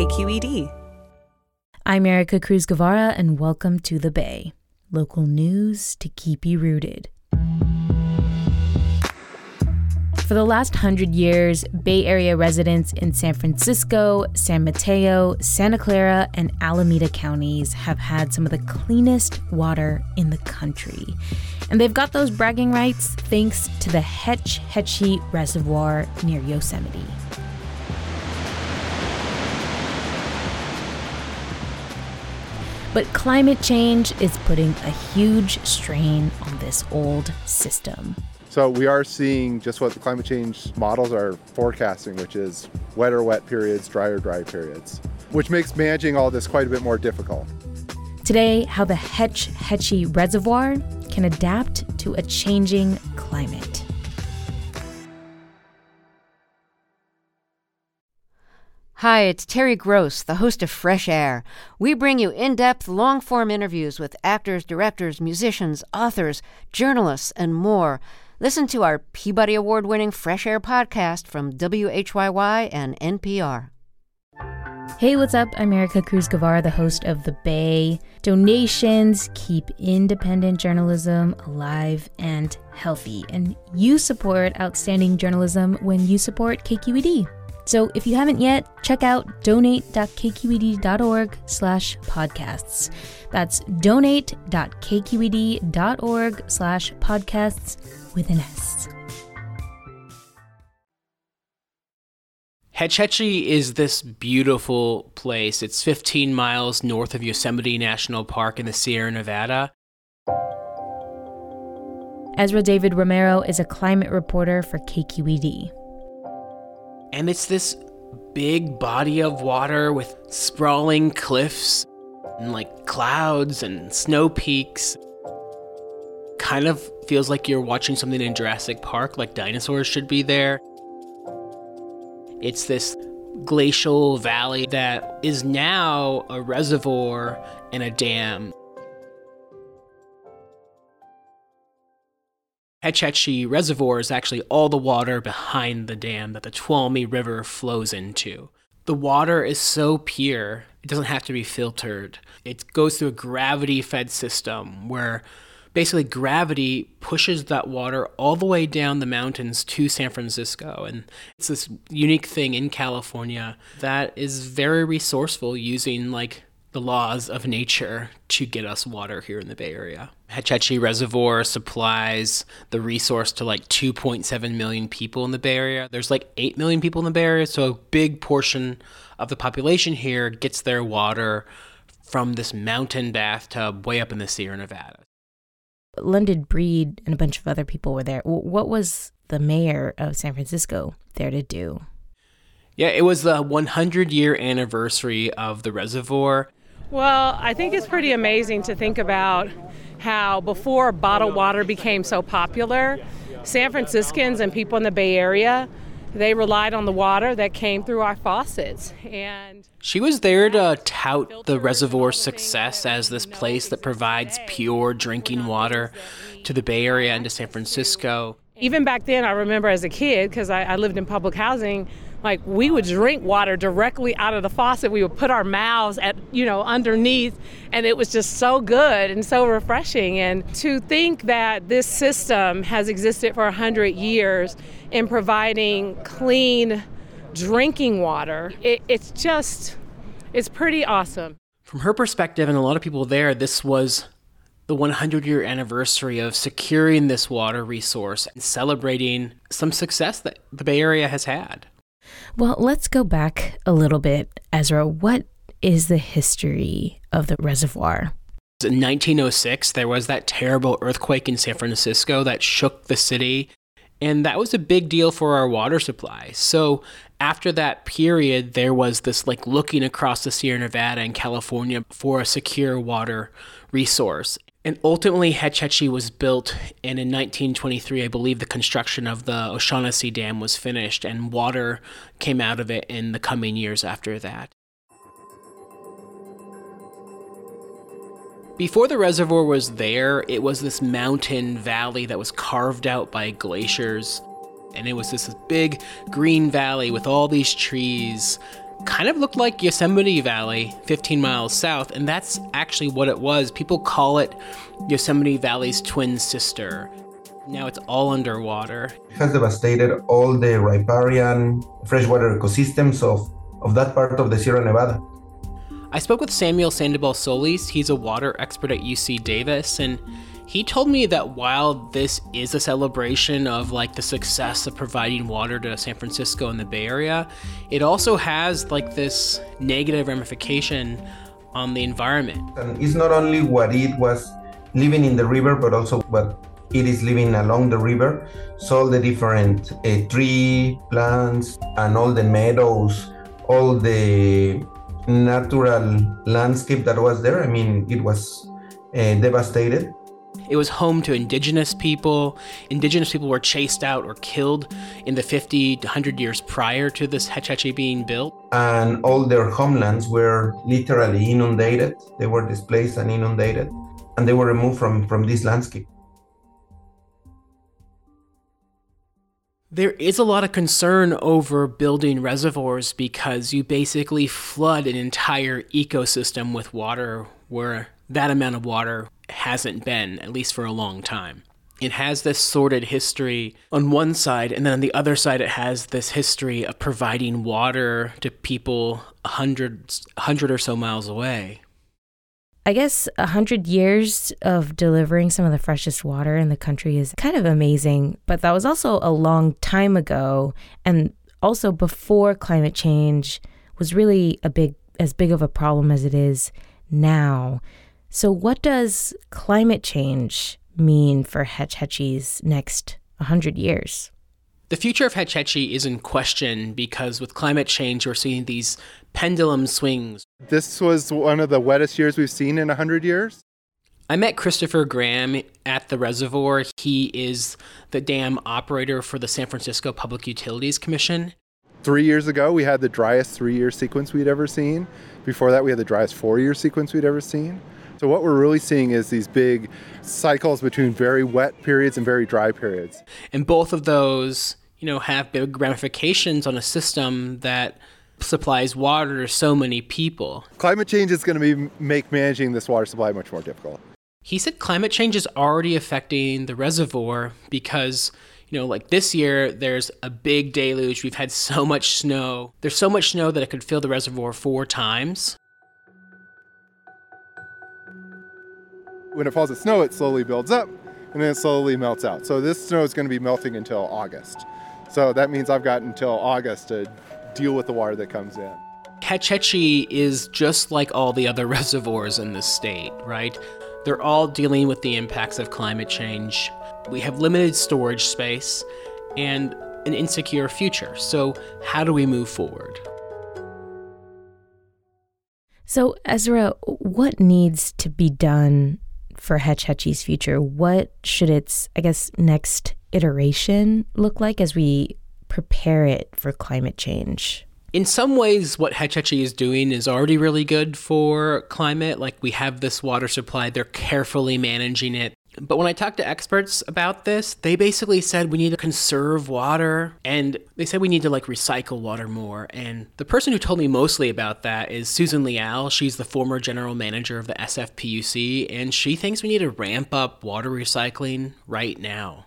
KQED. I'm Ericka Cruz Guevarra, and welcome to The Bay, local news to keep you rooted. For the last hundred years, Bay Area residents in San Francisco, San Mateo, Santa Clara, and Alameda counties have had some of the cleanest water in the country. And they've got those bragging rights thanks to the Hetch Hetchy Reservoir near Yosemite. But climate change is putting a huge strain on this old system. So we are seeing just what the climate change models are forecasting, which is wetter wet periods, drier dry periods, which makes managing all this quite a bit more difficult. Today, how the Hetch Hetchy Reservoir can adapt to a changing climate. Hi, it's Terry Gross, the host of Fresh Air. We bring you in depth, long form interviews with actors, directors, musicians, authors, journalists, and more. Listen to our Peabody Award winning Fresh Air podcast from WHYY and NPR. Hey, what's up? I'm Ericka Cruz Guevarra, the host of The Bay. Donations keep independent journalism alive and healthy, and you support outstanding journalism when you support KQED. So if you haven't yet, check out donate.kqed.org slash podcasts. That's donate.kqed.org slash podcasts with an S. Hetch Hetchy is this beautiful place. It's 15 miles north of Yosemite National Park in the Sierra Nevada. Ezra David Romero is a climate reporter for KQED. And it's this big body of water with sprawling cliffs and like clouds and snow peaks. Kind of feels like you're watching something in Jurassic Park, like dinosaurs should be there. It's this glacial valley that is now a reservoir and a dam Hetch Hetchy Reservoir is actually all the water behind the dam that the Tuolumne River flows into. The water is so pure, it doesn't have to be filtered. It goes through a gravity fed system where basically gravity pushes that water all the way down the mountains to San Francisco. And it's this unique thing in California that is very resourceful using like the laws of nature to get us water here in the Bay Area. Hetch Hetchy Reservoir supplies the resource to like 2.7 million people in the Bay Area. There's like 8 million people in the Bay Area, so a big portion of the population here gets their water from this mountain bathtub way up in the Sierra Nevada. London Breed and a bunch of other people were there. What was the mayor of San Francisco there to do? Yeah, it was the 100 year anniversary of the reservoir. Well, I think it's pretty amazing to think about how before bottled water became so popular, San Franciscans and people in the Bay Area they relied on the water that came through our faucets. And she was there to tout the reservoir's success as this place that provides pure drinking water to the bay area and to san francisco. Even back then i remember as a kid because I, I lived in public housing like we would drink water directly out of the faucet. We would put our mouths at you know underneath and it was just so good and so refreshing. And to think that this system has existed for 100 years in providing clean drinking water it, it's just it's pretty awesome. From her perspective, and a lot of people there, this was the 100 year anniversary of securing this water resource and celebrating some success that the Bay Area has had. Well, let's go back a little bit. Ezra, what is the history of the reservoir? In 1906, there was that terrible earthquake in San Francisco that shook the city. And that was a big deal for our water supply. So after that period, there was this like looking across the Sierra Nevada and California for a secure water resource. And ultimately, Hetch Hetchy was built, and in 1923, I believe the construction of the O'Shaughnessy Dam was finished, and water came out of it in the coming years after that. Before the reservoir was there, it was this mountain valley that was carved out by glaciers. And it was this big green valley with all these trees. Kind of looked like Yosemite Valley, 15 miles south, and that's actually what it was. People call it Yosemite Valley's twin sister. Now it's all underwater. It has devastated all the riparian freshwater ecosystems of, of that part of the Sierra Nevada. I spoke with Samuel Sandoval Solis. He's a water expert at UC Davis, and he told me that while this is a celebration of like the success of providing water to San Francisco and the Bay Area, it also has like this negative ramification on the environment. And it's not only what it was living in the river, but also what it is living along the river. So all the different uh, tree plants and all the meadows, all the natural landscape that was there. I mean, it was uh, devastated. It was home to indigenous people. Indigenous people were chased out or killed in the 50 to 100 years prior to this Hetch Hetchy being built. And all their homelands were literally inundated. They were displaced and inundated. And they were removed from, from this landscape. There is a lot of concern over building reservoirs because you basically flood an entire ecosystem with water where that amount of water hasn't been, at least for a long time. It has this sordid history on one side, and then on the other side, it has this history of providing water to people a hundred, hundred or so miles away. I guess a hundred years of delivering some of the freshest water in the country is kind of amazing, but that was also a long time ago, and also before climate change was really a big as big of a problem as it is now. So, what does climate change mean for Hetch Hetchy's next 100 years? The future of Hetch Hetchy is in question because with climate change, we're seeing these pendulum swings. This was one of the wettest years we've seen in 100 years. I met Christopher Graham at the reservoir. He is the dam operator for the San Francisco Public Utilities Commission. Three years ago, we had the driest three year sequence we'd ever seen. Before that, we had the driest four year sequence we'd ever seen. So, what we're really seeing is these big cycles between very wet periods and very dry periods. And both of those you know, have big ramifications on a system that supplies water to so many people. Climate change is going to be make managing this water supply much more difficult. He said climate change is already affecting the reservoir because you know, like this year, there's a big deluge. We've had so much snow. There's so much snow that it could fill the reservoir four times. When it falls as snow, it slowly builds up and then it slowly melts out. So this snow is going to be melting until August. So that means I've got until August to deal with the water that comes in. Hetch Hetchy is just like all the other reservoirs in the state, right? They're all dealing with the impacts of climate change. We have limited storage space and an insecure future. So, how do we move forward? So, Ezra, what needs to be done for Hetch Hetchy's future? What should its, I guess, next iteration look like as we prepare it for climate change? In some ways, what Hetch Hetchy is doing is already really good for climate. Like we have this water supply, they're carefully managing it. But when I talked to experts about this, they basically said we need to conserve water and they said we need to like recycle water more. And the person who told me mostly about that is Susan Leal. She's the former general manager of the SFPUC and she thinks we need to ramp up water recycling right now.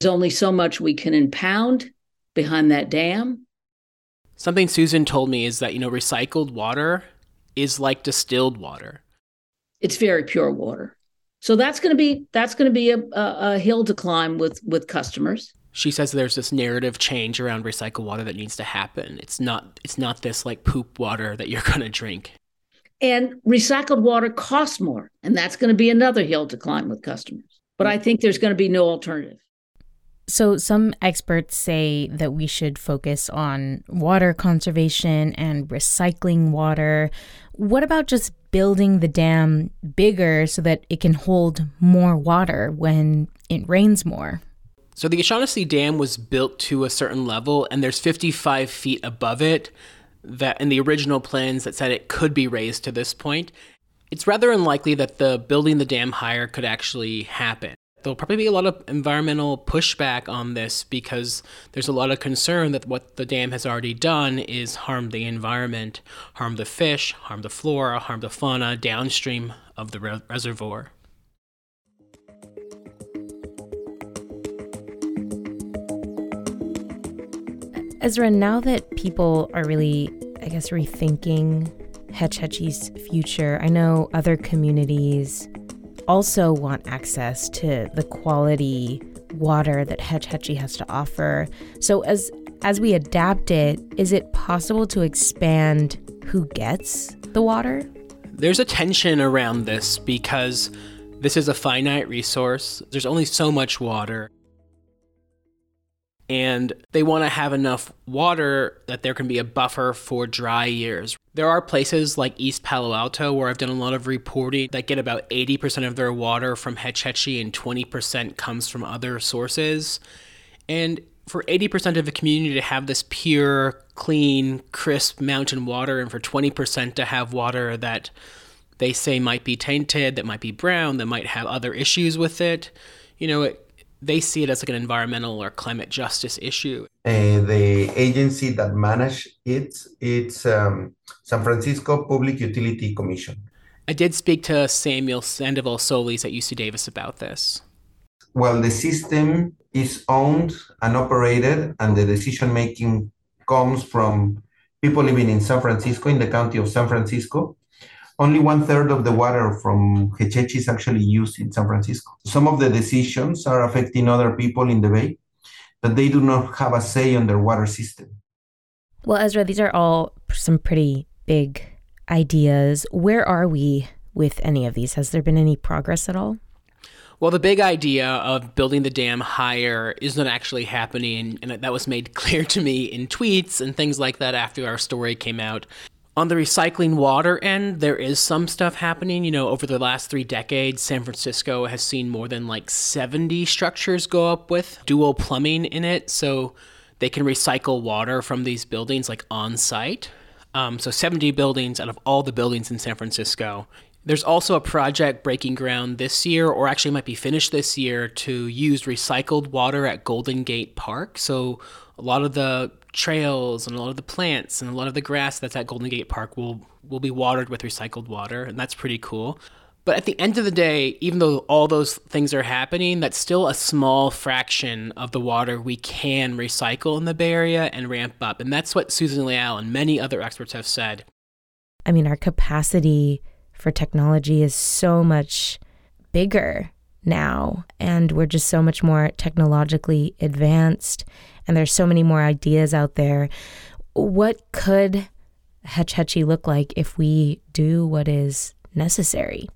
There's only so much we can impound behind that dam. Something Susan told me is that, you know, recycled water is like distilled water. It's very pure water. So that's going to be that's going to be a, a, a hill to climb with with customers. She says there's this narrative change around recycled water that needs to happen. It's not it's not this like poop water that you're going to drink. And recycled water costs more, and that's going to be another hill to climb with customers. But I think there's going to be no alternative. So, some experts say that we should focus on water conservation and recycling water. What about just building the dam bigger so that it can hold more water when it rains more? So, the O'Shaughnessy Dam was built to a certain level, and there's 55 feet above it that in the original plans that said it could be raised to this point. It's rather unlikely that the building the dam higher could actually happen there'll probably be a lot of environmental pushback on this because there's a lot of concern that what the dam has already done is harm the environment, harm the fish, harm the flora, harm the fauna downstream of the re- reservoir. Ezra, now that people are really, I guess, rethinking Hetch Hetchy's future, I know other communities also want access to the quality water that Hetch Hetchy has to offer. So as as we adapt it, is it possible to expand who gets the water? There's a tension around this because this is a finite resource. There's only so much water and they want to have enough water that there can be a buffer for dry years. There are places like East Palo Alto where I've done a lot of reporting that get about 80% of their water from Hetch Hetchy and 20% comes from other sources. And for 80% of the community to have this pure, clean, crisp mountain water, and for 20% to have water that they say might be tainted, that might be brown, that might have other issues with it, you know, it, they see it as like an environmental or climate justice issue. Uh, the agency that manage it, it's um, San Francisco Public Utility Commission. I did speak to Samuel Sandoval Solis at UC Davis about this. Well, the system is owned and operated, and the decision making comes from people living in San Francisco, in the county of San Francisco, only one third of the water from Hetch Hetchy is actually used in San Francisco. Some of the decisions are affecting other people in the Bay, but they do not have a say on their water system. Well, Ezra, these are all some pretty big ideas. Where are we with any of these? Has there been any progress at all? Well, the big idea of building the dam higher is not actually happening, and that was made clear to me in tweets and things like that after our story came out. On the recycling water end, there is some stuff happening. You know, over the last three decades, San Francisco has seen more than like 70 structures go up with dual plumbing in it. So they can recycle water from these buildings like on site. Um, so 70 buildings out of all the buildings in San Francisco. There's also a project breaking ground this year, or actually might be finished this year, to use recycled water at Golden Gate Park. So a lot of the trails and a lot of the plants and a lot of the grass that's at Golden Gate Park will will be watered with recycled water, and that's pretty cool. But at the end of the day, even though all those things are happening, that's still a small fraction of the water we can recycle in the Bay Area and ramp up. And that's what Susan Leal and many other experts have said. I mean, our capacity for technology is so much bigger now, and we're just so much more technologically advanced and there's so many more ideas out there. What could Hetch Hetchy look like if we do what is necessary?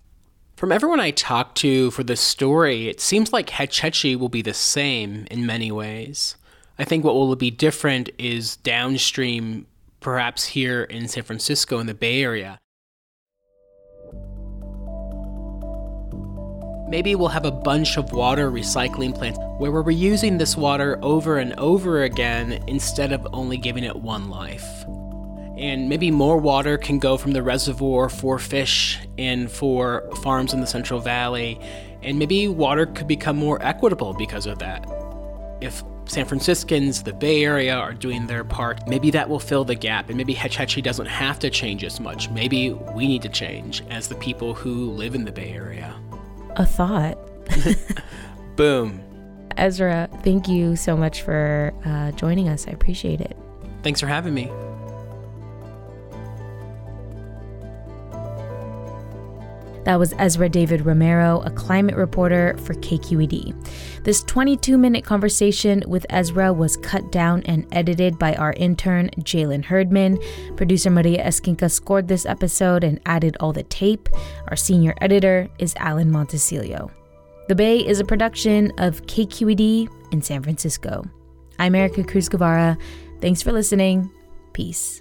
From everyone I talked to for this story, it seems like Hetch Hetchy will be the same in many ways. I think what will be different is downstream, perhaps here in San Francisco in the Bay Area. Maybe we'll have a bunch of water recycling plants where we're reusing this water over and over again instead of only giving it one life. And maybe more water can go from the reservoir for fish and for farms in the Central Valley. And maybe water could become more equitable because of that. If San Franciscans, the Bay Area, are doing their part, maybe that will fill the gap, and maybe Hetch Hetchy doesn't have to change as much. Maybe we need to change as the people who live in the Bay Area a thought. Boom. Ezra, thank you so much for uh, joining us. I appreciate it. Thanks for having me. That was Ezra David Romero, a climate reporter for KQED. This 22 minute conversation with Ezra was cut down and edited by our intern, Jehlen Herdman. Producer Maria Esquinca scored this episode and added all the tape. Our senior editor is Alan Montecillo. The Bay is a production of KQED in San Francisco. I'm Ericka Cruz Guevarra. Thanks for listening. Peace.